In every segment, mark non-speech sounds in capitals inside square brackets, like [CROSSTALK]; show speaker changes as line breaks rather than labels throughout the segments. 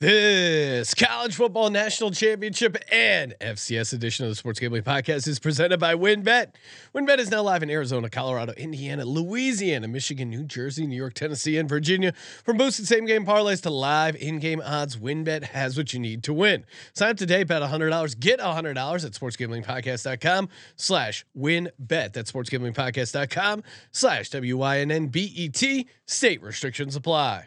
This college football national championship and FCS edition of the Sports Gambling Podcast is presented by WynnBet. WynnBet is now live in Arizona, Colorado, Indiana, Louisiana, Michigan, New Jersey, New York, Tennessee, and Virginia. From boosted same game parlays to live in game odds, WynnBet has what you need to win. Sign up today, bet $100, get $100 at sportsgamblingpodcast.com slash wynnbet. That's sportsgamblingpodcast.com slash W-Y-N-N-B-E-T. State restrictions apply.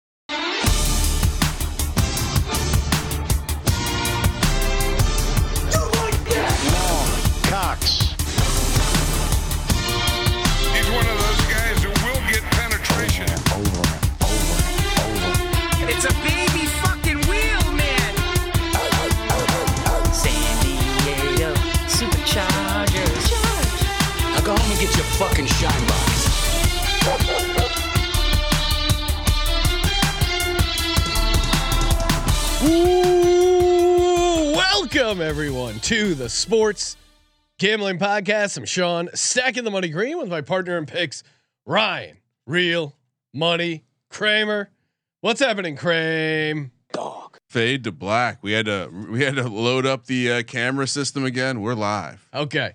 Fucking
shine box.
Ooh, welcome everyone to the Sports Gambling Podcast. I'm Sean, stacking the money green with my partner in picks, Ryan. Real money Kramer. What's happening, Kramer? Dog.
Fade to black. We had to we had to load up the uh, camera system again. We're live.
Okay,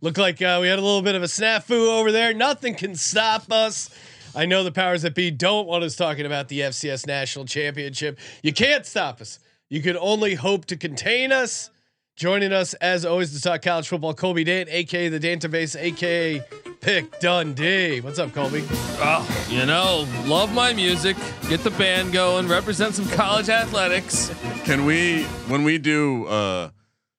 look like uh, we had a little bit of a snafu over there. Nothing can stop us. I know the powers that be don't want us talking about the FCS National Championship. You can't stop us. You can only hope to contain us. Joining us as always to talk college football, Colby Dant, aka the Dantabase, aka Pick Dundee. What's up, Colby?
Oh, you know, love my music. Get the band going. Represent some college athletics.
Can we when we do uh,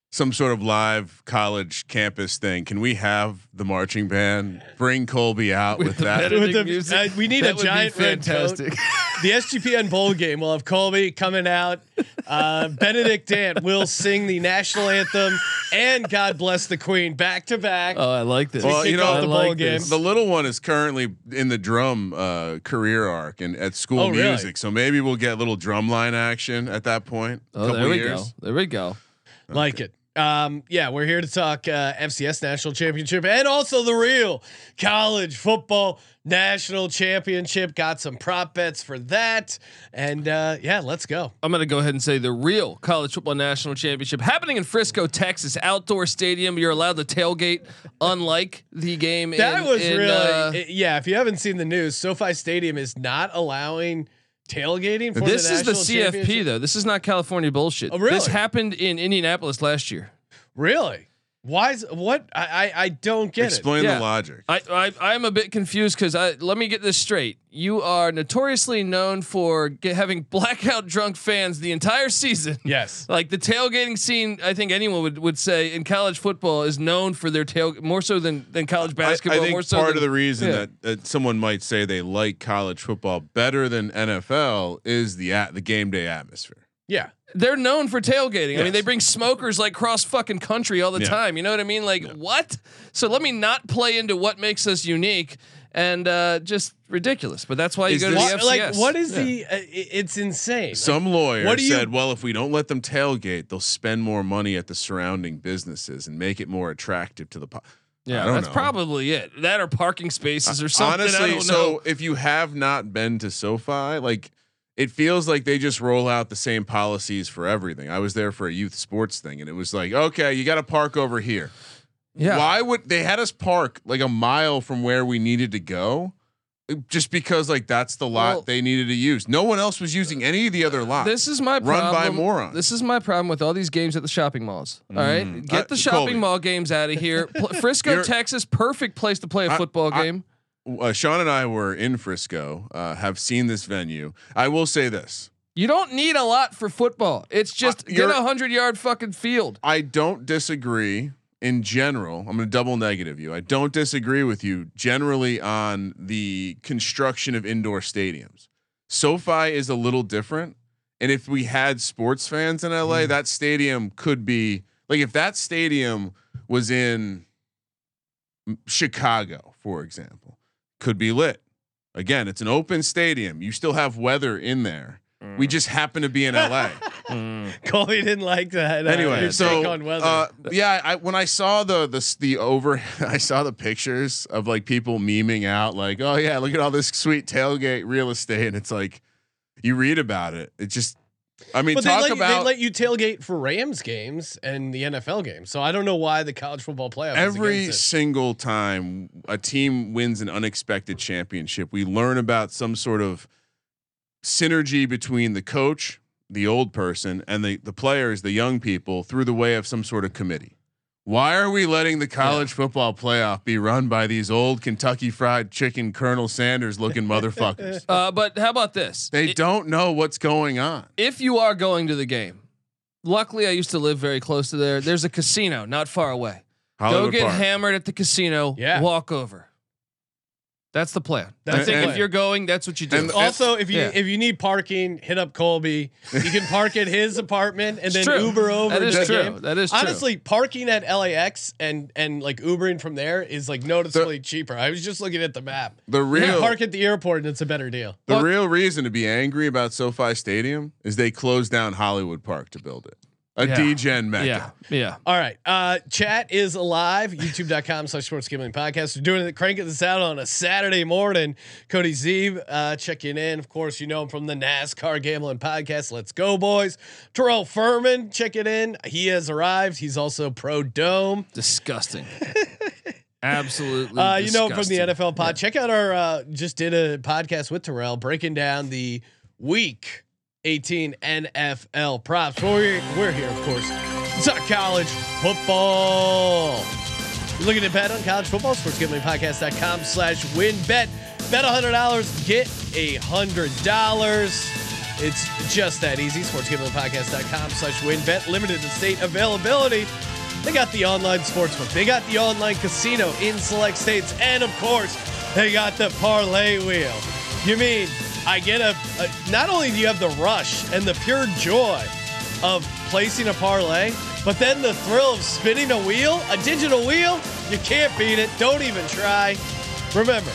some sort of live college campus thing? Can we have the marching band bring Colby out with,
the
that?
With the-
music.
uh, we need
That
a giant red
fantastic. [LAUGHS]
the SGPN bowl game will have Colby coming out. Uh, Benedict Dant will sing the national anthem and God bless the Queen back to back.
oh, I like this.
Well,
kick
you know,
the bowl
like
game.
this.
The little one is currently in the drum uh, career arc and at school
Oh, really?
music, so maybe we'll get a little drumline action at that point.
Oh, there we
years.
go. There we go.
Like it. Um, yeah, we're here to talk uh, FCS national championship and also the real college football national championship. Got some prop bets for that, and uh, yeah, let's go.
I'm going to go ahead and say the real college football national championship happening in Frisco, Texas, outdoor stadium. You're allowed to tailgate, unlike the game.
That
in-
was
in,
really
uh,
yeah. If you haven't seen the news, SoFi Stadium is not allowing tailgating. For
this
the
is the CFP though. This is not California bullshit.
Oh, really?
This happened in Indianapolis last year.
Really? Why is what? I I, I don't get
Explain
Yeah.
the logic.
I, I I'm a bit confused because I let me get this straight. You are notoriously known for get, having [LAUGHS] blackout drunk fans the entire season.
Yes. [LAUGHS]
Like the tailgating scene, I think anyone would, would say in college football is known for their tail more so than than college
I-
basketball.
I, think
more so
part
than,
of the reason
yeah.
that, that someone might say they like college football better than NFL is the at the game day atmosphere.
Yeah.
They're known for tailgating. I mean, they bring smokers like cross fucking country all the
Yeah.
time. You know what I mean? Like what? So let me not play into what makes us unique and uh, just ridiculous. But that's why you
Is
go to
this-
the FCS.
like what is
Yeah.
the? Uh, it's insane.
Some lawyer
what do you-
said, "Well, if we don't let them tailgate, they'll spend more money at the surrounding businesses and make it more attractive to the." Po-
Yeah, that's
know.
probably it. That or parking spaces or something. I
Honestly,
don't
so
know.
if you have not been to SoFi, like it feels like they just roll out the same policies for everything. I was there for a youth sports thing, and it was like, okay, you got to park over here.
Yeah.
Why would they had us park like a mile from where we needed to go? Just because like that's the lot
Well-
they needed to use. No one else was using any of the other lots.
This is my
Run by
problem.
morons.
This is my problem with all these games at the shopping malls. All right,
Mm.
get
Uh,
the shopping
Colby.
mall games out of here. [LAUGHS] Frisco, Texas, perfect place to play a football
I-
game.
Uh, Sean and I were in Frisco, uh, have seen this venue. I will say this.
You don't need a lot for football. It's just get a hundred yard fucking field.
I don't disagree in general. I'm going to double negative you. I don't disagree with you generally on the construction of indoor stadiums. SoFi is a little different. And if we had sports fans in LA, that stadium could be like if that stadium was in Chicago, for example, could be lit. Again, it's an open stadium. You still have weather in there. We just happen to be in LA. [LAUGHS]
Colby didn't like that. uh,
Anyway,
your
so uh, yeah, I when I saw the the the over, [LAUGHS] I saw the pictures of like people memeing out like, oh yeah, look at all this sweet tailgate real estate, and it's like, you read about it, it just, I mean,
but they
talk
let, you,
about
they let you tailgate for Rams games and the NFL games. So I don't know why the college football playoff
every single time a team wins an unexpected championship, we learn about some sort of synergy between the coach, the old person, and the the players, the young people, through the way of some sort of committee. Why are we letting the college football playoff be run by these old Kentucky Fried Chicken Colonel Sanders looking [LAUGHS] motherfuckers?
Uh, but how about this?
They
I-
don't know what's going on.
if you are going to the game, luckily I used to live very close to there. There's a casino not far away.
Hollywood
Go get
Park.
hammered at the casino.
Yeah.
Walk over. That's the plan.
That's
I
the
think
plan.
if you're going, that's what you do.
And-
Also, if you
Yeah.
if you need parking, hit up Colby. You can park at his apartment and
It's
then
true.
Uber over.
That is true.
game.
That is true.
honestly parking at LAX and and like Ubering from there is like noticeably cheaper. I was just looking at the map.
The
You
real
park at the airport and it's a better deal.
the
Well-
real reason to be angry about SoFi Stadium is they closed down Hollywood Park to build it. A
Yeah.
DGen mecca.
yeah, yeah.
All right. Uh, chat is alive. YouTube.com slash sports gambling podcast. We're doing it, cranking this out on a Saturday morning. Cody Zeeb, uh, checking in. Of course, you know him from the NASCAR gambling podcast. Let's go, boys. Terrell Furman, checking in. He has arrived. He's also pro dome.
Disgusting. [LAUGHS] Absolutely.
Uh, you know him from the. NFL pod. Check out our, uh, just did a podcast with Terrell breaking down the week 18 NFL props. We're, we're here, of course. It's our college football. You're looking to bet on college football, sportsgamblingpodcast.com slash win bet. Bet $100, get $100. It's just that easy. Sportsgamblingpodcast.com slash wynnbet. Limited to state availability. They got the online sportsbook. They got the online casino in select states. And of course, they got the parlay wheel. You mean I get a, a not only do you have the rush and the pure joy of placing a parlay, but then the thrill of spinning a wheel, a digital wheel, you can't beat it. Don't even try. Remember,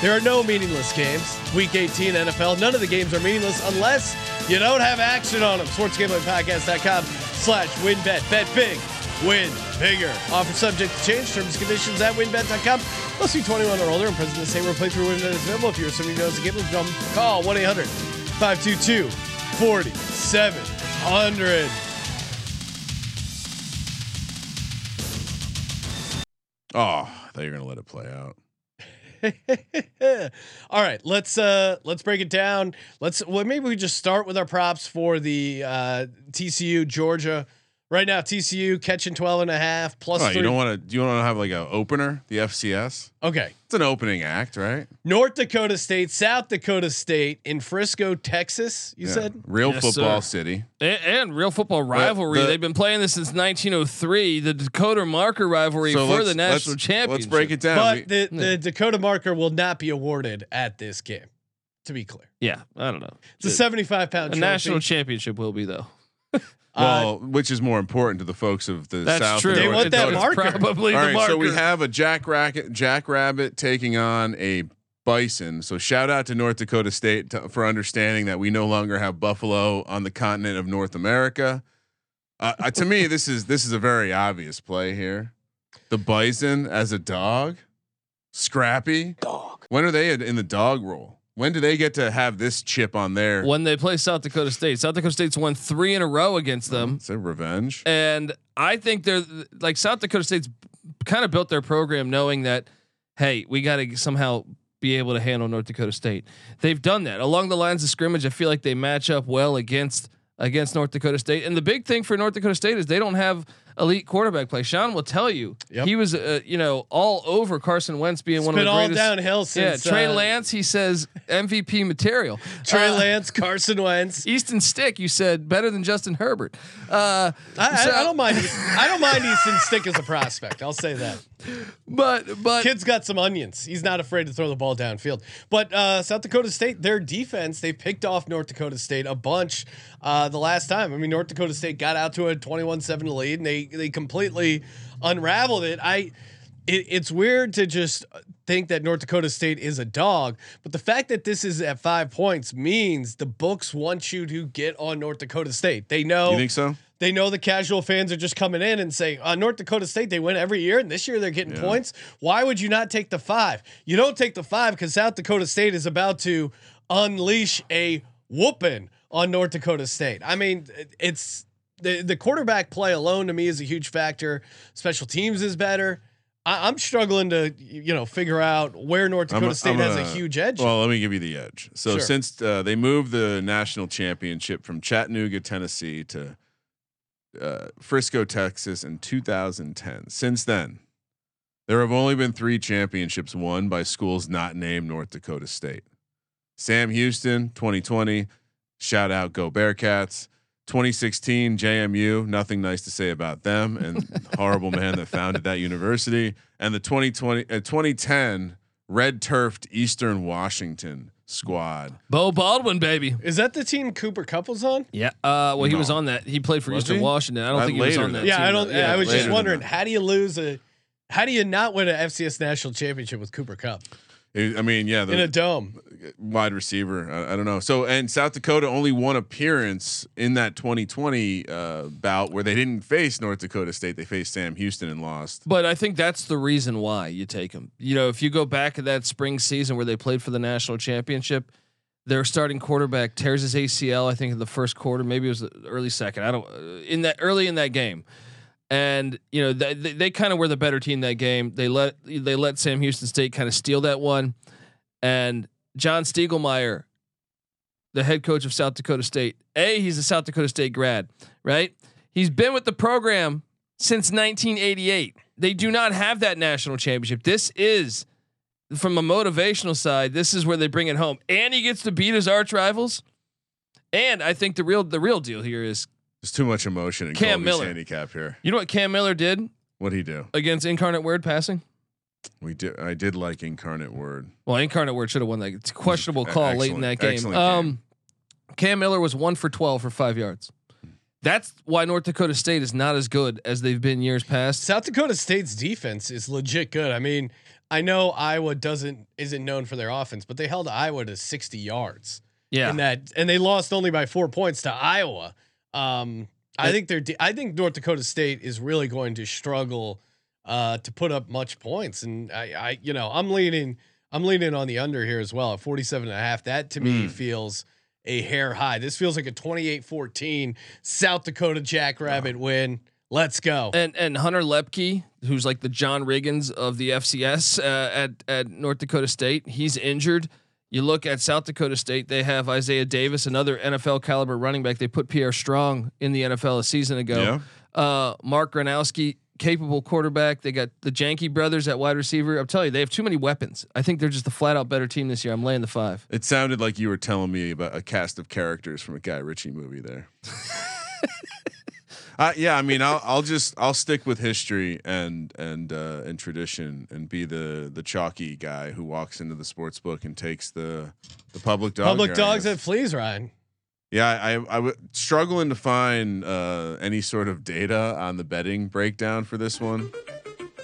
there are no meaningless games. Week 18 NFL. None of the games are meaningless unless you don't have action on them. SportsGamblingPodcast.com slash wynnbet. Bet big. Win bigger. Offer subject to change. Terms and conditions at wynnbet.com. Must be 21 or older and present in the same where playthrough WynnBet is available. If you're somebody who knows the game, call 1 800 522 4700.
Oh, I thought you were gonna let it play out. [LAUGHS]
All right, let's uh let's break it down. Let's well maybe we just start with our props for the uh TCU Georgia. Right now TCU catching 12 and a half plus
Oh,
three.
you don't want to? Do you want to have like an opener? The FCS.
okay.
It's an opening act, right?
North Dakota State, South Dakota State in Frisco, Texas, you
Yeah.
said?
real
Yes,
football
sir.
city.
And, and real football rivalry.
the-
They've been playing this since 1903. The Dakota Marker rivalry for the national
let's,
championship.
Let's break it down.
But
We-
the, the Dakota marker will not be awarded at this game, to be clear.
Yeah, I don't know.
It's a 75 pound
A
trophy.
national championship will be though. [LAUGHS]
well, which is more important to the folks of the
That's
South?
true.
They
North
want that
Dakota?
mark- marker.
Probably
All
the
right,
marker.
so we have a jackrabbit, jackrabbit taking on a bison. So shout out to North Dakota State to, for understanding that we no longer have buffalo on the continent of North America. Uh, uh, to me, this is this is a very obvious play here. The bison as a dog, Scrappy.
Dog.
When are they in in the dog role? When do they get to have this chip on their?
when they play South Dakota State. South Dakota State's won three in a row against them.
Mm, it's a revenge.
And I think they're like South Dakota State's kind of built their program knowing that, hey, we got to somehow be able to handle North Dakota State. They've done that along the lines of scrimmage. I feel like they match up well against against North Dakota State. And the big thing for North Dakota State is they don't have elite quarterback play. Sean will tell you
Yep.
he was uh, you know all over Carson Wentz being
It's
one of
been
the
all
greatest.
downhill
yeah,
since
Trey
uh,
Lance. He says MVP material. [LAUGHS]
Trey
Uh,
Lance, Carson Wentz. [LAUGHS]
Easton Stick. You said better than Justin Herbert. Uh,
I, I,
so-
I don't mind. I don't mind Easton Stick as a prospect. I'll say that.
but but
Kid's got some onions. He's not afraid to throw the ball downfield. But uh, South Dakota State, their defense, they picked off North Dakota State a bunch uh, the last time. I mean, North Dakota State got out to a 21-7 lead, and they they completely unraveled it. I it, it's weird to just think that North Dakota State is a dog, but the fact that this is at five points means the books want you to get on North Dakota State. They know
You think so?
they know the casual fans are just coming in and saying, uh, North Dakota State, they win every year, and this year they're getting
Yeah.
points. Why would you not take the five? You don't take the five because South Dakota State is about to unleash a whooping on North Dakota State. I mean, it's the, the quarterback play alone to me is a huge factor. Special teams is better. I, I'm struggling to, you know, figure out where North
I'm-
Dakota State
I'm
has a
gonna-
huge edge.
Well, let me give you the edge. So
Sure.
since uh, they moved the national championship from Chattanooga, Tennessee to uh, Frisco, Texas in 2010, since then, there have only been three championships won by schools not named North Dakota State. Sam Houston, 2020, shout out Go Bearcats. 2016 JMU, nothing nice to say about them, and [LAUGHS] horrible man that founded that university. And the 2020 uh, 2010 red turfed Eastern Washington squad.
Bo Baldwin, baby.
is that the team Cooper Couples on?
Yeah. Uh, well, he was on that. He played for
Was
Eastern
he?
Washington. I don't
Uh,
think he was
later
on that.
Yeah,
team,
I don't.
though.
I was just wondering, how do you lose a? How do you not win an FCS national championship with Cooper Kupp
I I mean, yeah,
in a dome?
wide receiver. I, I don't know. So, and South Dakota only one appearance in that 2020 uh, bout where they didn't face North Dakota State. They faced Sam Houston and lost.
But I think that's the reason why you take them. You know, if you go back to that spring season where they played for the national championship, their starting quarterback tears his ACL. I think in the first quarter, maybe it was the early second. I don't uh, in that early in that game, and you know they, they, they kind of were the better team that game. They let they let Sam Houston State kind of steal that one, and John Stiegelmeier, the head coach of South Dakota State. A, he's a South Dakota State grad, right? He's been with the program since 1988. They do not have that national championship. This is from a motivational side. This is where they bring it home, and he gets to beat his arch rivals. And I think the real the real deal here is
There's too much emotion in
Cam
Colby's
Miller.
handicap here.
you know what Cam Miller did
What'd he do?
against Incarnate Word passing.
We did. I did like Incarnate Word.
Well, Incarnate Word should have won that. It's [LAUGHS] a questionable call late in that
Excellent-
game. Um, Cam Miller was one for twelve for five yards. That's why North Dakota State is not as good as they've been years past.
South Dakota State's defense is legit good. I mean, I know Iowa doesn't isn't known for their offense, but they held Iowa to 60 yards
Yeah,
in that, and they lost only by four points to Iowa. Um, I think they're. de- I think North Dakota State is really going to struggle uh, to put up much points, and I, I, you know, I'm leaning. I'm leaning on the under here as well at 47 and a half. That to me
Mm.
feels a hair high. This feels like a 28-14 South Dakota Jackrabbit win. Let's go.
and and Hunter Luepke, who's like the John Riggins of the FCS uh, at at North Dakota State, he's injured. You look at South Dakota State; they have Isaiah Davis, another NFL caliber running back. They put Pierre Strong in the NFL a season ago. Uh, Mark Gronowski, capable quarterback. They got the Janke brothers at wide receiver. I'm telling you, they have too many weapons. I think they're just a flat out better team this year. I'm laying the five.
It sounded like you were telling me about a cast of characters from a Guy Ritchie movie there. [LAUGHS] uh, yeah, I mean, I'll I'll just I'll stick with history and and uh, and tradition and be the the chalky guy who walks into the sports book and takes the the public dog.
Public dogs at fleas, Ryan.
Yeah, I I w- struggling to find uh, any sort of data on the betting breakdown for this one.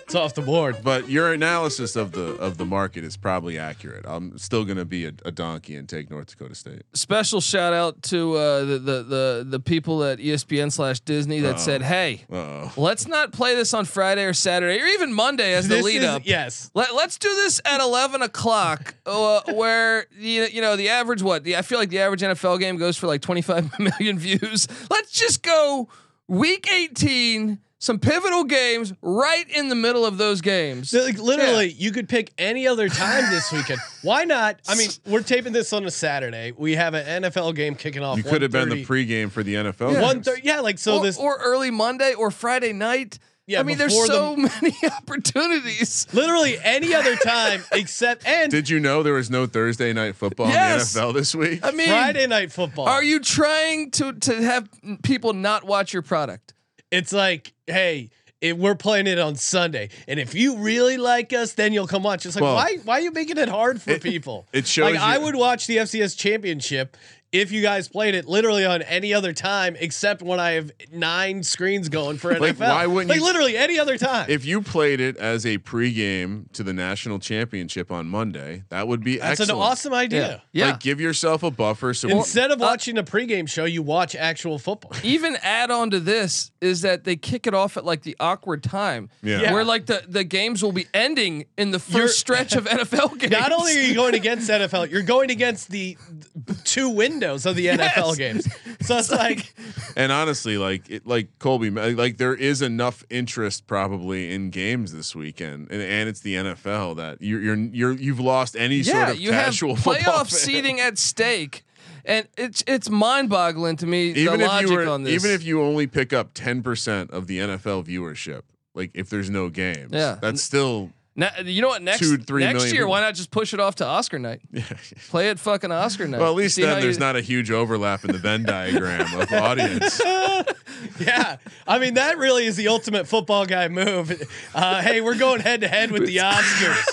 It's off the board.
But your analysis of the of the market is probably accurate. I'm still going to be a, a donkey and take North Dakota State.
Special shout out to uh, the, the the the people at ESPN slash Disney that
Uh-oh.
said, "Hey,
Uh-oh.
let's not play this on Friday or Saturday or even Monday as the
This
lead
is-
up.
Yes.
Let, let's do this at 11 o'clock, uh, where you, you know the average what? The, I feel like the average NFL game goes for like 25 [LAUGHS] million views. Let's just go week 18, some pivotal games right in the middle of those games.
So, like literally, you could pick any other time this weekend. Why not? I mean, we're taping this on a Saturday. We have an NFL game kicking off.
You could have been the pregame for the NFL.
Yeah.
One
games.
Yeah, like so
or,
this.
or early Monday or Friday night.
Yeah,
I mean, there's so
the- [LAUGHS]
many opportunities.
literally any other time except and
Did you know there was no Thursday night football
Yes.
in the NFL this week?
I mean,
Friday night football.
are you trying to to have people not watch your product?
It's like, hey, if we're playing it on Sunday, and if you really like us, then you'll come watch. It's like,
Well,
why? Why are you making it hard for
it-
people?
it shows
Like I would watch the FCS championship if you guys played it literally on any other time except when I have nine screens going for NFL.
Like, why wouldn't
like
you-
literally any other time?
If you played it as a pregame to the national championship on Monday, that would be
That's
excellent.
an awesome idea.
Yeah.
Like give yourself a buffer. So
Instead of uh, watching a pregame show, you watch actual football. [LAUGHS]
even add on to this is that they kick it off at like the awkward time
Yeah.
Yeah.
where like the, the games will be ending in the 1st
You're-
stretch of [LAUGHS] NFL games.
Not only are you going against NFL, you're going against the th- two windows of the [LAUGHS] NFL games. So it's like,
and honestly, like it, like Colby, like there is enough interest probably in games this weekend, and, and it's the NFL that you're you're you're you've lost any
yeah,
sort of
you have
casual football [LAUGHS]
playoff
fan.
seating at stake. And it's it's mind boggling to me
Even
the
if
logic
you were,
on this.
even if you only pick up ten percent of the NFL viewership, like if there's no games,
Yeah.
that's still
Na- you know what? Next
Two, three
next
million
year,
people.
why not just push it off to Oscar night? [LAUGHS] Play it fucking Oscar night.
well. At least
See
then there's
you-
not a huge overlap in the Venn diagram of [LAUGHS] audience. [LAUGHS]
yeah. I mean, that really is the ultimate football guy move. Uh, hey, we're going head to head with the Oscars.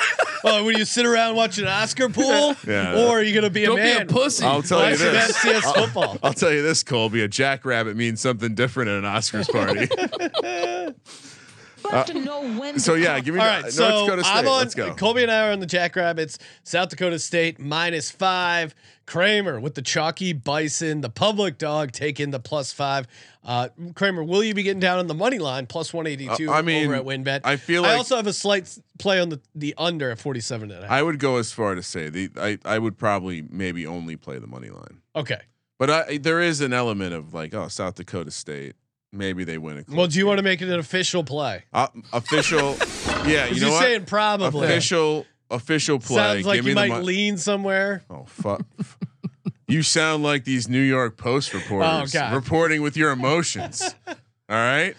Oh, would you sit around watching an Oscar pool?
Yeah.
Or are you going to be a
Don't
man?
be a pussy.
I'll tell you
watching
this.
FCS football.
I'll tell you this, Colby. A jackrabbit means something different at an Oscars party.
But to know when
so yeah, give me
All
the-
right,
North
so
Dakota State.
I'm on.
Let's go.
Colby and I are on the Jackrabbits. South Dakota State minus five. Kramer with the chalky bison. The public dog taking the plus five. Uh, Kramer, will you be getting down on the money line plus one eighty two?
Uh, I mean,
over at WynnBet.
I feel
I also have a slight play on the the under at forty seven and a half.
I would go as far to say the I, I would probably maybe only play the money line.
okay.
But I, there is an element of like, oh, South Dakota State, maybe they win
Well, do you
game.
want to make it an official play?
uh, official? [LAUGHS] yeah, You know
you're
what?
saying probably.
official official play.
Sounds like
Give
you
the
might
mon-
lean somewhere.
Oh fuck. [LAUGHS] you sound like these New York Post reporters
Oh,
reporting with your emotions. [LAUGHS] All right,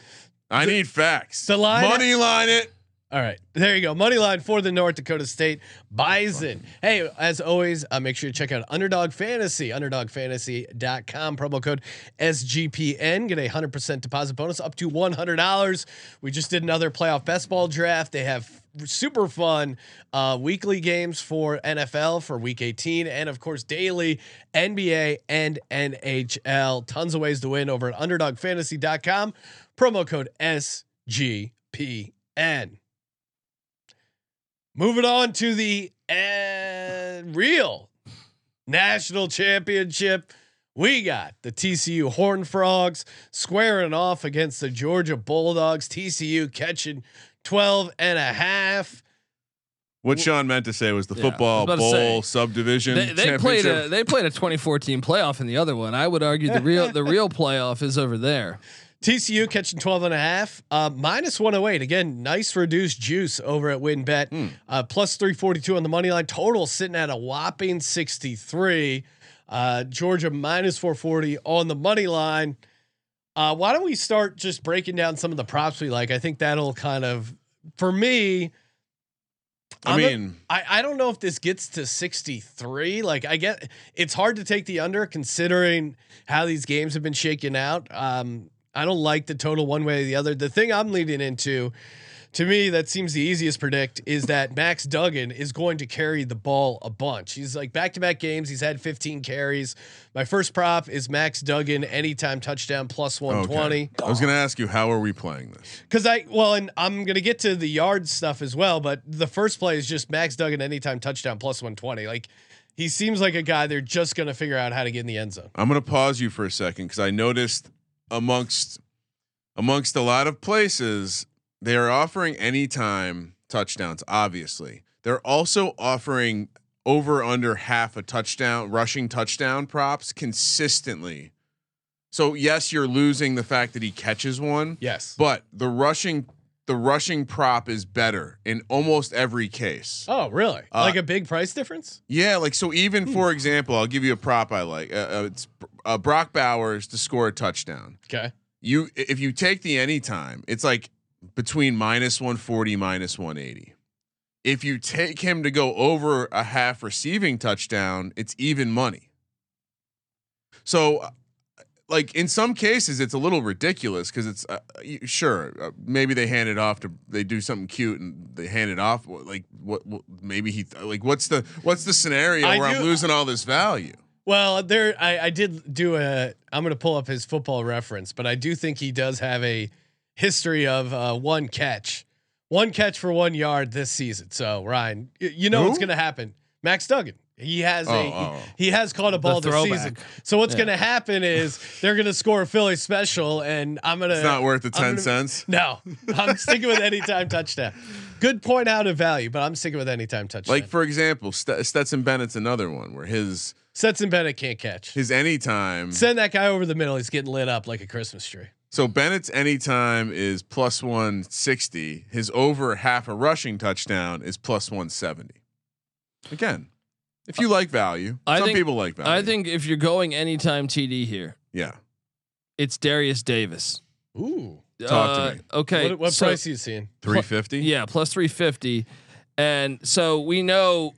I need facts.
the line-
money line it.
All right, there you go. Money line for the North Dakota State Bison. Hey, as always, uh, make sure you check out Underdog Fantasy, underdogfantasy.com, promo code SGPN. Get a 100% deposit bonus up to $100. We just did another playoff best ball draft. They have super fun uh, weekly games for NFL for week 18, and of course, daily NBA and NHL. Tons of ways to win over at underdogfantasy.com, promo code SGPN. Moving on to the uh, real national championship. We got the TCU Horned Frogs squaring off against the Georgia Bulldogs. TCU catching 12 and a half.
What Sean meant to say was the
Yeah, I was
football bowl
say,
subdivision.
They, they played a they played a 2014 playoff in the other one. I would argue the real the real playoff is over there.
TCU catching 12 and a half, uh, minus 108. Again, nice reduced juice over at WynnBet. Uh, plus 342 on the money line. Total sitting at a whopping 63. Uh, Georgia minus 440 on the money line. Uh, why don't we start just breaking down some of the props we like? I think that'll kind of, for me,
I
I'm a-
mean,
I, I don't know if this gets to 63. Like I get it's hard to take the under considering how these games have been shaken out. Um, I don't like the total one way or the other. The thing I'm leading into, to me, that seems the easiest predict is that Max Duggan is going to carry the ball a bunch. He's like back to back games. He's had 15 carries. My first prop is Max Duggan anytime touchdown plus 120.
okay. I was going to ask you, how are we playing this?
Because I well, and I'm gonna get to the yard stuff as well, but the first play is just Max Duggan anytime touchdown plus 120. Like he seems like a guy they're just gonna figure out how to get in the end zone.
I'm going to pause you for a second because I noticed amongst amongst a lot of places they are offering anytime touchdowns. Obviously, they're also offering over under half a touchdown rushing touchdown props consistently. So yes, you're losing the fact that he catches one,
Yes.
but the rushing the rushing prop is better in almost every case.
Oh, really?
Uh,
like a big price difference?
Yeah, like so.
Hmm.
Even for example, I'll give you a prop I like. Uh, uh, it's uh, Brock Bowers to score a touchdown.
Okay.
You if you take the anytime, it's like between minus one forty, minus one eighty. If you take him to go over a half receiving touchdown, it's even money. So, uh, like in some cases, it's a little ridiculous because it's uh, sure uh, maybe they hand it off to they do something cute and they hand it off. Like what? what maybe he like what's the what's the scenario
I
where
do-
I'm losing all this value?
Well, there I, I did do a. I'm going to pull up his football reference, but I do think he does have a history of uh, one catch, one catch for one yard this season. So Ryan, y- you know what's going to happen. Max Duggan. He has a
Oh, oh.
he has caught a ball this season. So what's
Yeah.
going to happen is they're going to score a Philly special, and I'm gonna.
It's not worth the 10
gonna-
cents.
No, I'm sticking with anytime touchdown. Good point out of value, but I'm sticking with anytime touchdown.
Like for example, St- Stetson Bennett's another one where his
Stetson Bennett can't catch.
his anytime.
Send that guy over the middle. He's getting lit up like a Christmas tree.
So Bennett's anytime is plus 160. His over half a rushing touchdown is plus 170. Again, if you like value,
I
some
think-
people like value.
I think if you're going anytime TD here,
yeah.
it's Derius Davis.
Ooh.
Talk to
Uh,
me.
Okay.
What, what
so-
price are you seeing?
350.
Yeah, plus 350. And so we know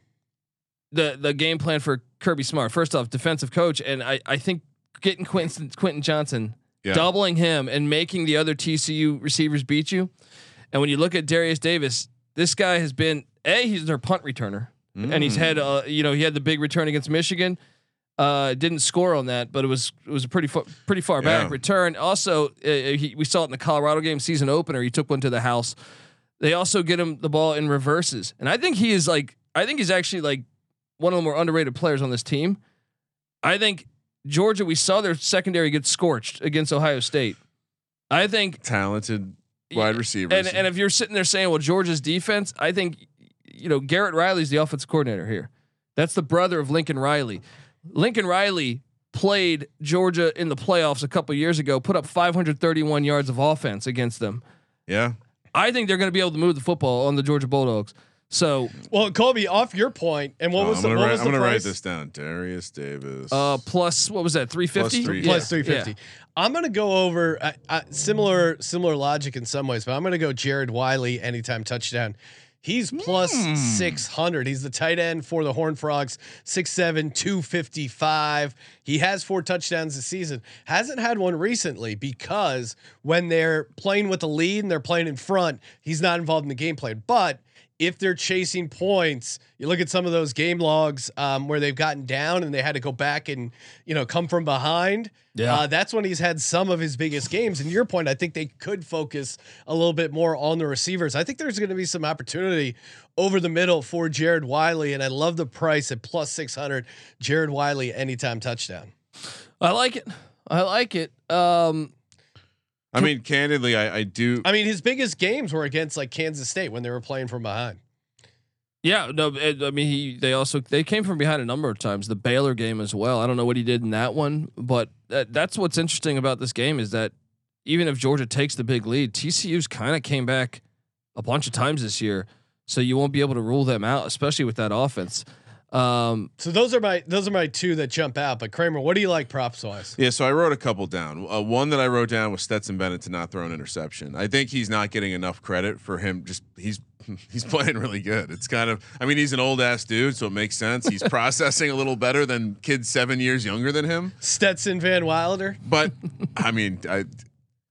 the the game plan for Kirby Smart. First off, defensive coach, and I I think getting Quentin Quentin Johnston,
Yeah.
doubling him and making the other TCU receivers beat you. And when you look at Derius Davis, this guy has been a he's their punt returner, and he's
Mm.
had uh you know he had the big return against Michigan. Uh, didn't score on that, but it was it was a pretty fu- pretty far back
Yeah.
return. Also, uh, he, we saw it in the Colorado game season opener. He took one to the house. They also get him the ball in reverses, and I think he is like I think he's actually like one of the more underrated players on this team. I think Georgia. We saw their secondary get scorched against Ohio State. I think
talented wide receivers.
and and if you're sitting there saying, well, Georgia's defense, I think you know Garrett Riley's the offensive coordinator here. That's the brother of Lincoln Riley. Lincoln Riley played Georgia in the playoffs a couple years ago, put up 531 yards of offense against them.
yeah.
I think they're going to be able to move the football on the Georgia Bulldogs. So
Well, Colby, off your point, and what
Oh,
was
I'm
the
gonna,
what
write,
was
I'm
the
gonna write this down. Derius Davis.
uh, plus what was that? 350
Plus three-
Plus 350. I'm going to go over uh, uh, similar similar logic in some ways, but I'm going to go Jared Wiley anytime touchdown. He's plus
Hmm.
600. He's the tight end for the Horned Frogs, 6'7, 255. He has four touchdowns this season. Hasn't had one recently because when they're playing with the lead and they're playing in front, he's not involved in the game plan. But if they're chasing points, you look at some of those game logs um, where they've gotten down and they had to go back and you know come from behind.
Yeah.
uh, that's when he's had some of his biggest games. And your point, I think they could focus a little bit more on the receivers. I think there's going to be some opportunity over the middle for Jared Wiley, and I love the price at plus six hundred. Jared Wiley anytime touchdown.
I like it. I like it. Um,
I mean, candidly, I, I do.
I mean, his biggest games were against like Kansas State when they were playing from behind.
Yeah, no, it- I mean, he they also they came from behind a number of times. The Baylor game as well. I don't know what he did in that one, but that, that's what's interesting about this game is that even if Georgia takes the big lead, TCU's kind of came back a bunch of times this year, so you won't be able to rule them out, especially with that offense. Um,
So those are my those are my two that jump out. But Kramer, what do you like props wise?
Yeah, so I wrote a couple down. Uh, one that I wrote down was Stetson Bennett to not throw an interception. I think he's not getting enough credit for him. Just he's [LAUGHS] he's playing really good. It's kind of I mean he's an old ass dude, so it makes sense. He's [LAUGHS] processing a little better than kids seven years younger than him.
Stetson Van Wilder.
But I mean, I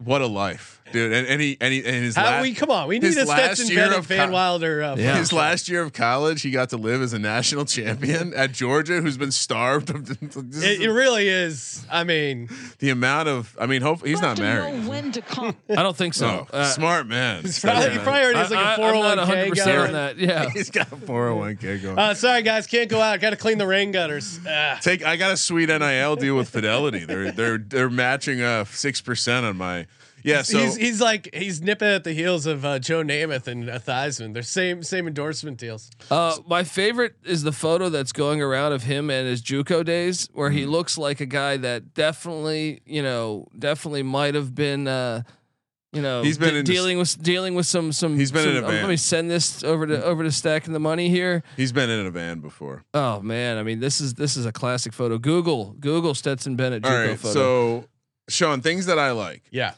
what a life, dude. And, and he and he and his
How
last,
we come on? We need a Stetson
year
Bennett
of
Van
co-
Wilder. Uh,
Yeah. [LAUGHS]
His last year of college, he got to live as a national champion at Georgia, who's been starved. Of [LAUGHS]
It,
is
it really is. I mean,
the amount of. I mean, hope he's not married.
when to come. [LAUGHS]
I don't think so.
Oh,
Uh,
smart man.
he's probably, he probably already has like a
I- I-
four hundred
I'm not
one k
100%
going.
on that. Yeah.
He's got a 401k going.
Uh, sorry guys, can't go out. Got to clean the rain gutters. Ah.
Take I got a sweet NIL deal with Fidelity. They're they're they're matching uh six percent on my yeah. So
he's he's like he's nipping at the heels of uh, Joe Namath and uh, Theismann. They're same same endorsement deals.
Uh, my favorite is the photo that's going around of him and his JUCO days, where
Mm-hmm.
he looks like a guy that definitely, you know, definitely might have been, uh, you know,
He's been
de- dealing with dealing with some some.
He's been
some,
in a
uh, Let me send this over to over to stacking the money here.
he's been in a van before.
Oh man, I mean this is this is a classic photo. Google Google Stetson Bennett
All
JUCO photo.
So Sean, things that I like.
Yeah.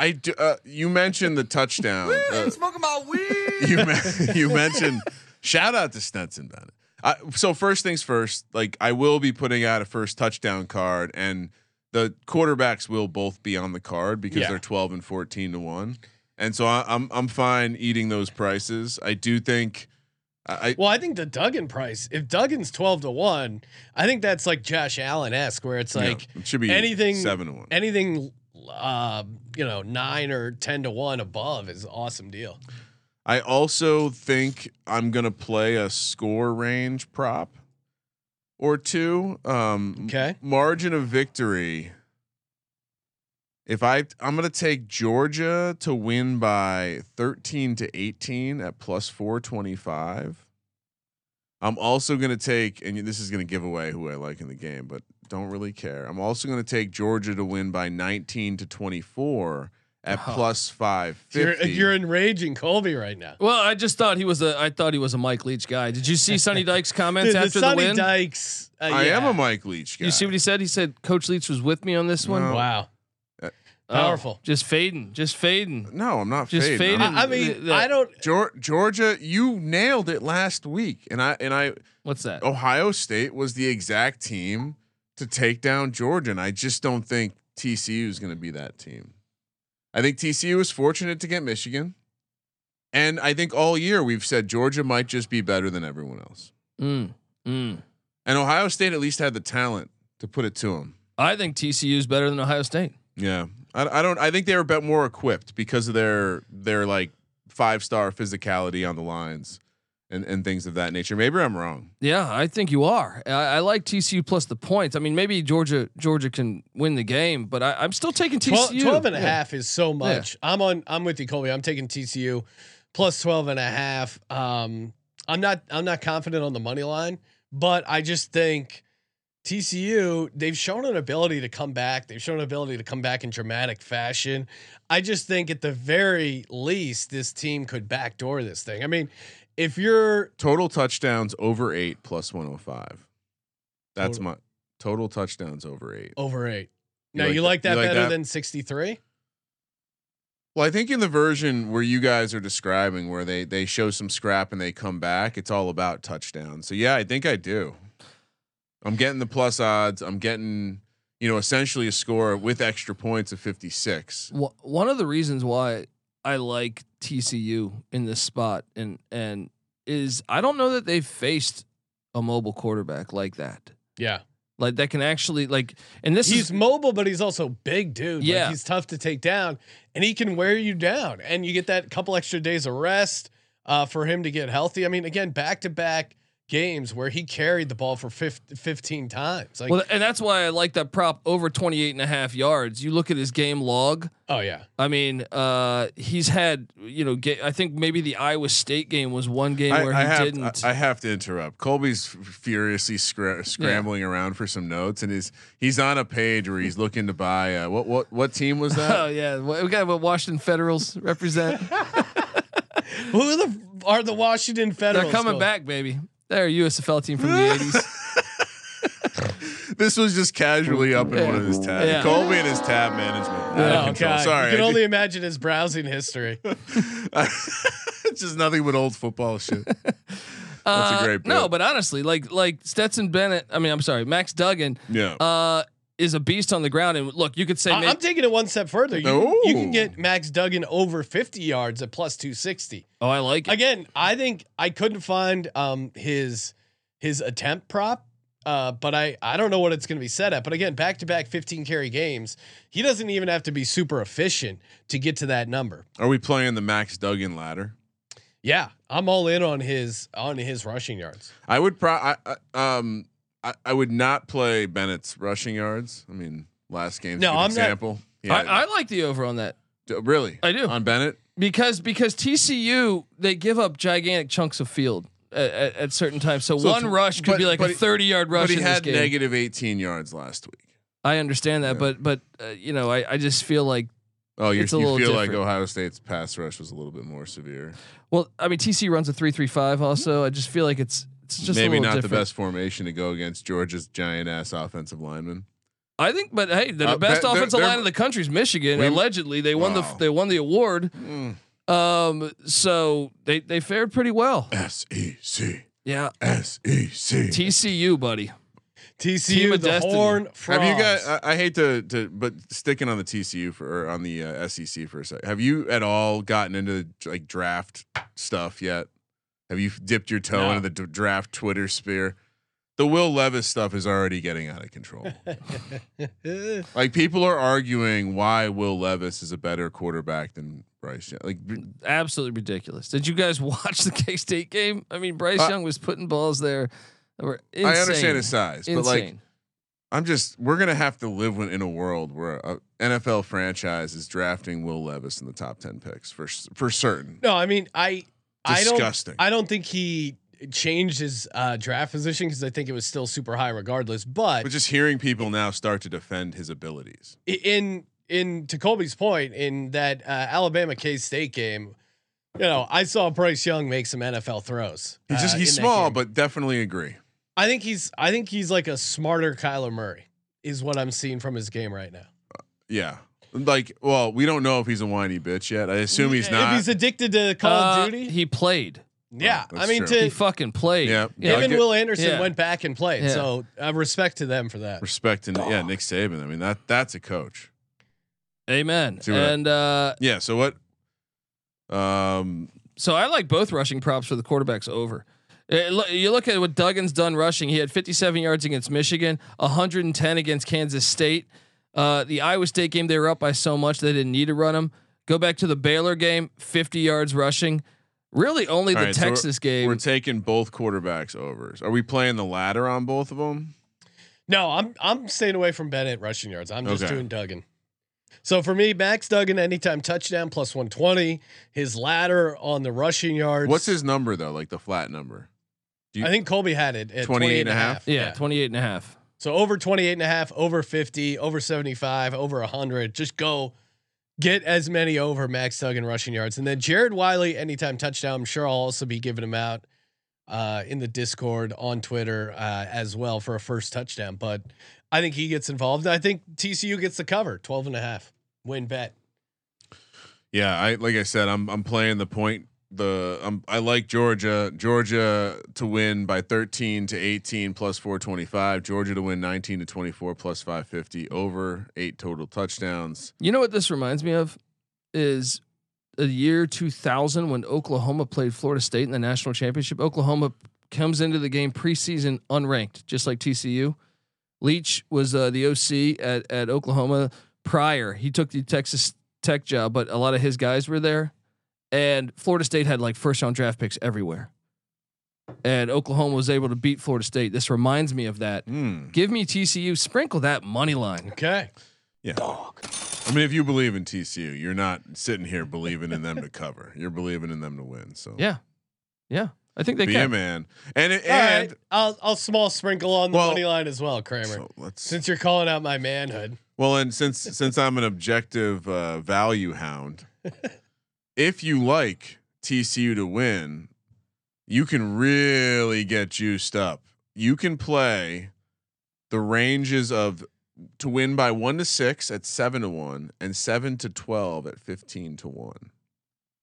I do, uh, you mentioned the touchdown. uh,
Smoking my weed. [LAUGHS]
you men- you mentioned shout out to Stetson Bennett. I, so first things first, like I will be putting out a first touchdown card, and the quarterbacks will both be on the card because
Yeah.
they're twelve and fourteen to one, and so I, I'm I'm fine eating those prices. I do think I, I
Well, I think the Duggan price, if Duggan's 12 to 1, I think that's like Josh Allen esque, where it's
yeah,
like
it should be
anything-
seven to one.
anything, uh, you know, nine or 10 to 1 above is an awesome deal.
I also think I'm gonna play a score range prop or two. Um,
Okay.
margin of victory. If I I'm gonna take Georgia to win by 13 to 18 at plus 425. I'm also gonna take, and this is gonna give away who I like in the game, but don't really care. I'm also gonna take Georgia to win by 19 to 24 at
Oh.
plus
You're,
550.
you're enraging Colby right now.
Well, I just thought he was a. I thought he was a Mike Leach guy. Did you see Sonny Dykes' comments
Dude, the
after the,
Sonny
win?
Dykes. Uh,
I am a Mike Leach guy.
you see what he said? He said Coach Leach was with me on this one.
No.
Wow.
Uh,
Oh,
Powerful.
just fading, just fading.
no, I'm not
Just
fading.
fading.
I'm-
I, I mean,
the-
I don't.
Geor- Georgia, you nailed it last week, and I and I
What's that?
Ohio State was the exact team to take down Georgia, and I just don't think TCU is going to be that team. I think TCU was fortunate to get Michigan, and I think all year we've said Georgia might just be better than everyone else,
Mm, mm.
and Ohio State at least had the talent to put it to them.
I think TCU is better than Ohio State.
Yeah, I, I don't. I think they were a bit more equipped because of their their like five star physicality on the lines and and things of that nature. Maybe I'm wrong.
Yeah, I think you are. I, I like TCU plus the points. I mean, maybe Georgia Georgia can win the game, but I, I'm still taking TCU.
12 and a
Yeah.
half is so much. I'm on I'm with you Colby. I'm taking TCU plus 12 and a half. Um I'm not I'm not confident on the money line, but I just think TCU they've shown an ability to come back. They've shown an ability to come back in dramatic fashion. I just think at the very least this team could backdoor this thing. I mean, if you're
Total touchdowns over eight plus 105. That's
Total-
my total touchdowns over eight.
over 8.
You
Now
like
you like that
you like
better
that?
than 63?
Well, I think in the version where you guys are describing, where they they show some scrap and they come back, it's all about touchdowns. So yeah, I think I do. I'm getting the plus odds. I'm getting you know essentially a score with extra points of 56.
Wha- One of the reasons why I like TCU in this spot and and is I don't know that they've faced a mobile quarterback like that.
Yeah.
Like that can actually like and this
he's
is
mobile, but he's also big, dude.
Yeah.
like, he's tough to take down, and he can wear you down. And you get that couple extra days of rest uh, for him to get healthy. I mean, again, back to back games where he carried the ball for 15, 15 times. Like,
well and that's why I like that prop over 28 and a half yards. You look at his game log.
oh yeah,
I mean, uh he's had, you know, ga- I think maybe the Iowa State game was one game
I,
where
I
he
have
didn't.
I, I have to interrupt. Colby's furiously scra- scrambling around for some notes, and is he's on a page where he's looking to buy. Uh, what what what team was that? [LAUGHS]
Oh yeah, we got what Washington Federals represent. [LAUGHS]
who the are the Washington Federals?
They're coming
Cole?
back, baby. They're a USFL team from the eighties. [LAUGHS]
this was just casually up in one of his tabs.
Yeah.
Colby and his tab management. Out of
Oh god,
Sorry,
you can
I
only imagine his browsing history. [LAUGHS]
it's just nothing but old football shit. [LAUGHS] That's
Uh,
a great.
No, but honestly, like like Stetson Bennett. I mean, I'm sorry, Max Duggan
yeah.
uh, is a beast on the ground. And look, you could say
I-
maybe,
I'm taking it one step further. You, you can get Max Duggan over 50 yards at plus 260.
oh, I like it.
Again, I think I couldn't find um his his attempt prop. Uh, but I I don't know what it's going to be set at. But again, back to back 15 carry games, he doesn't even have to be super efficient to get to that number.
Are we playing the Max Duggan ladder?
Yeah, I'm all in on his on his rushing yards.
I would pro. I, I, um, I, I would not play Bennett's rushing yards. I mean, last game's
No, I'm not-
Yeah,
I, I like the over on that
D- really.
I do.
on Bennett.
because because TCU they give up gigantic chunks of field at, at, at certain times. So,
So
one rush could
but-
be like a 30 yard rush.
But he had negative 18 yards last week.
I understand that,
Yeah.
but but uh, you know, I, I just feel like
Oh, you
It's a
you
little
feel like. Ohio State's pass rush was a little bit more severe.
well, I mean TC runs a three three five. Also, I just feel like it's it's just
Maybe
little
not the best formation to go against Georgia's giant ass offensive lineman.
I think, but hey, the
Uh,
best
they're-
offensive
they're-
line in the country is Michigan.
We-
Allegedly, they won the they won the award.
Mm.
Um, so they they fared pretty well.
S E C
Yeah,
S E C.
TCU, buddy. Team
TCU,
of
the
destiny.
Horn
Have you guys? I, I hate to, to, but sticking on the TCU for or on the uh, SEC for a second. Have you at all gotten into like draft stuff yet? Have you dipped your toe
No.
into the d- draft Twitter sphere? The Will Levis stuff is already getting out of control. [LAUGHS] like people are arguing why Will Levis is a better quarterback than Bryce Young. Like b-
Absolutely ridiculous. Did you guys [LAUGHS] watch the K State game? I mean, Bryce
Uh,
Young was putting balls there. That were insane.
I understand his size, but like I'm just we're gonna have to live in in a world where a NFL franchise is drafting Will Levis in the top ten picks for for certain.
No, I mean, I, I don't,
Disgusting.
I don't think he changed his uh, draft position because I think it was still super high regardless. But
But just hearing people now start to defend his abilities.
in in to Colby's point, in that uh, Alabama K State game, you know, I saw Bryce Young make some NFL throws.
He's just
uh,
he's small, but definitely agree.
I think he's I think he's like a smarter Kyler Murray is what I'm seeing from his game right now.
Yeah. Like, well, we don't know if he's a whiny bitch yet. I assume he's not.
If he's addicted to Call
Uh,
of Duty,
He played.
yeah.
Oh,
I mean,
true.
He fucking played.
Yeah.
him
Yeah, I
and Will Anderson
yeah.
went back and played.
Yeah.
So uh, respect to them for that.
respect and yeah, Nick Saban. I mean that that's a coach.
Amen.
See I-
And uh,
Yeah. So what? Um.
so I like both rushing props for the quarterbacks over. Uh, lo- You look at what Duggan's done rushing. He had 57 yards against Michigan, 110 against Kansas State. Uh, the Iowa State game, they were up by so much they didn't need to run them. Go back to the Baylor game, 50 yards rushing. Really, only
all
the
right, so we're-
Texas game.
We're taking both quarterbacks overs. Are we playing the ladder on both of them?
No, I'm I'm staying away from Bennett rushing yards. I'm just
Okay.
doing Duggan. So for me, Max Duggan anytime touchdown plus 120. His ladder on the rushing yards.
What's his number though? Like the flat number? Do you-
I think Colby had it at
28
28 and a half.
yeah, 28 and a half.
So over 28 and a half, over 50, over 75, over 100. Just go get as many over Max Duggan rushing yards. And then Jared Wiley, anytime touchdown. I'm sure I'll also be giving him out uh, in the Discord on Twitter uh, as well for a first touchdown. But I think he gets involved. I think TCU gets the cover 12 and a half win bet.
Yeah, I like I said, I'm I'm playing the point. The I'm, I like Georgia. Georgia to win by 13 to 18 plus 425. Georgia to win 19 to 24 plus 550 over eight total touchdowns.
You know what this reminds me of is the year 2000 when Oklahoma played Florida State in the national championship. Oklahoma comes into the game preseason unranked, just like TCU. Leach was uh, the OC at, at Oklahoma prior. He took the Texas Tech job, but a lot of his guys were there. And Florida State had like first round draft picks everywhere. And Oklahoma was able to beat Florida State. This reminds me of that.
Hmm.
Give me TCU, sprinkle that money line.
Okay.
Yeah. I mean, if you believe in TCU, you're not sitting here believing in them to cover. You're believing in them to win. So
Yeah. Yeah. I think they can
be a
can.
man. And it,
All right.
and
I'll I'll small sprinkle on the
Well,
money line as well, Kramer.
so let's
Since you're calling out my manhood.
Well, and since since I'm an objective uh, value hound, [LAUGHS] if you like TCU to win, you can really get juiced up. You can play the ranges of to win by one to six at seven to one and seven to twelve at fifteen to one.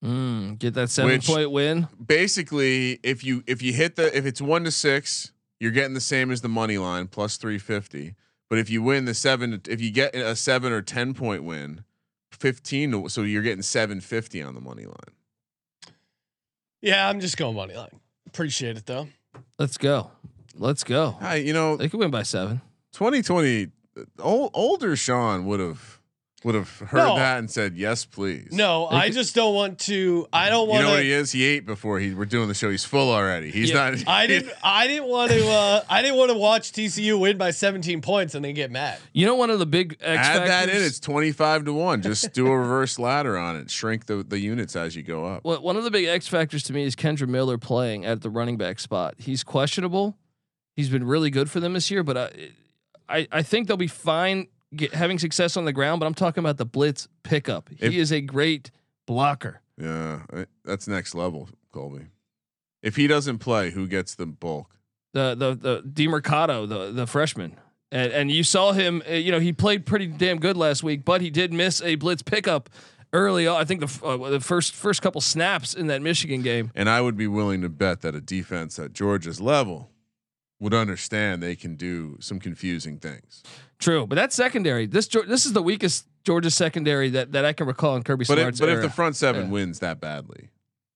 Mm, get that seven
Which-
point win.
Basically, if you if you hit the if it's one to six, you're getting the same as the money line plus three fifty. But if you win the seven, if you get a seven or ten point win, fifteen, to, so you're getting seven fifty on the money line.
Yeah, I'm just going money line. Appreciate it though.
Let's go. Let's go.
I, you know,
They could win by seven.
2020, old, older Sean would have would have heard
No.
that and said yes, please.
No, I just don't want to. I don't want. To.
You know what he is? He ate before he we're doing the show. He's full already. He's
Yeah,
not. [LAUGHS]
I didn't. [LAUGHS] I didn't want to. Uh, I didn't want to watch TCU win by 17 points and then get mad.
You know, one of the big X
Add
factors.
that in. It's 25 to 1. Just do a reverse ladder on it. Shrink the, the units as you go up.
Well, one of the big X factors to me is Kendre Miller playing at the running back spot. He's questionable. He's been really good for them this year, but I, I, I think they'll be fine get, having success on the ground. But I'm talking about the blitz pickup.
If-
he is a great blocker.
Yeah, that's next level, Colby. If he doesn't play, who gets the bulk?
The the the Demercado, the the freshman. And, and you saw him, uh, you know, he played pretty damn good last week, but he did miss a blitz pickup early on. I think the uh, the first first couple snaps in that Michigan game.
And I would be willing to bet that a defense at Georgia's level would understand they can do some confusing things.
True, but that's secondary. This this is the weakest Georgia secondary that, that I can recall in Kirby
But if,
Smart's
but if the front seven
Yeah.
wins that badly,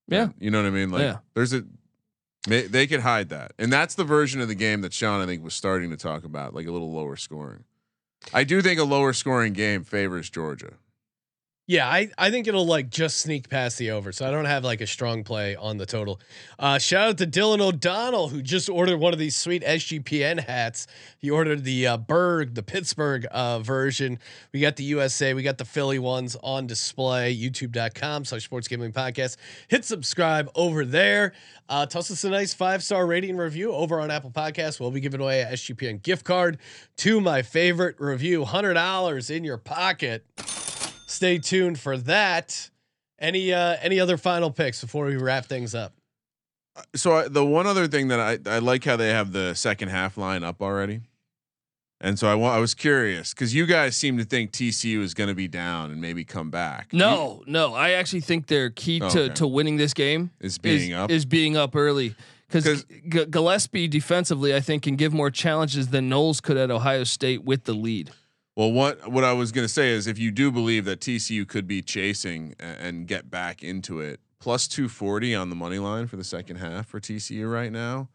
Yeah.
then- you know what I mean. Like
Yeah.
there's a May, they could hide that, and that's the version of the game that Sean I think was starting to talk about, like a little lower scoring. I do think a lower scoring game favors Georgia.
Yeah, I, I think it'll like just sneak past the over. So I don't have like a strong play on the total. Uh, shout out to Dylan O'Donnell who just ordered one of these sweet SGPN hats. He ordered the uh, Burgh, the Pittsburgh uh, version. We got the USA, we got the Philly ones on display. YouTube.com slash sports gambling podcast. Hit subscribe over there. Uh, toss us a nice five star rating review over on Apple Podcasts. We'll be giving away a SGPN gift card to my favorite review. $100 in your pocket stay tuned for that. Any uh any other final picks before we wrap things up?
So I, the one other thing that I I like how they have the second half line up already, and so I wa- I was curious because you guys seem to think TCU is going to be down and maybe come back.
No, no. I actually think their key
Oh,
to
okay.
to winning this game
Is being
is,
up?
is being up early Because G- Gillespie defensively, I think, can give more challenges than Knowles could at Ohio State with the lead.
Well, what what I was going to say is if you do believe that TCU could be chasing and get back into it, plus two forty on the money line for the second half for TCU right now.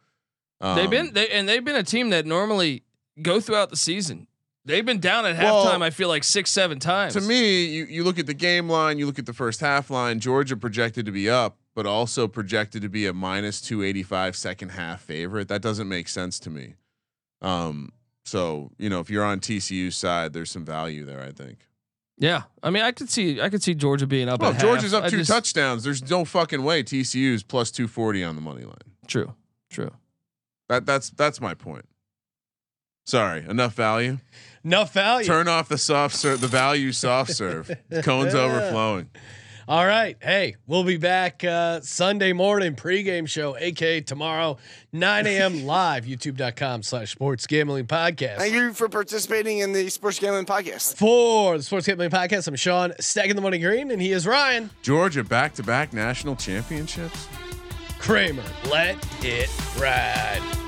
they've
Um,
been they and they've been a team that normally go throughout the season. They've been down at
Well,
halftime. I feel like six, seven times.
To me, you, you look at the game line, you look at the first half line, Georgia projected to be up, but also projected to be a minus 285 second half favorite. That doesn't make sense to me. Um, so, you know, if you're on TCU's side, there's some value there, I think.
yeah, I mean, I could see I could see Georgia being up.
Well,
at
Georgia's
half.
up
I
two
just-
touchdowns. There's no fucking way TCU's plus 240 on the money line.
True, true.
That that's that's my point. Sorry, enough value.
Enough value.
Turn off the soft serve, the value soft serve. [LAUGHS] Cones overflowing.
All right. Hey, we'll be back uh Sunday morning pregame show, aka tomorrow, 9 a.m. [LAUGHS] live, youtube.com slash sports gambling podcast.
Thank you for participating in the Sports Gambling Podcast.
For the Sports Gambling Podcast, I'm Sean, stacking the money green, and he is Ryan
Georgia back to back national championships.
Kramer. Let it ride.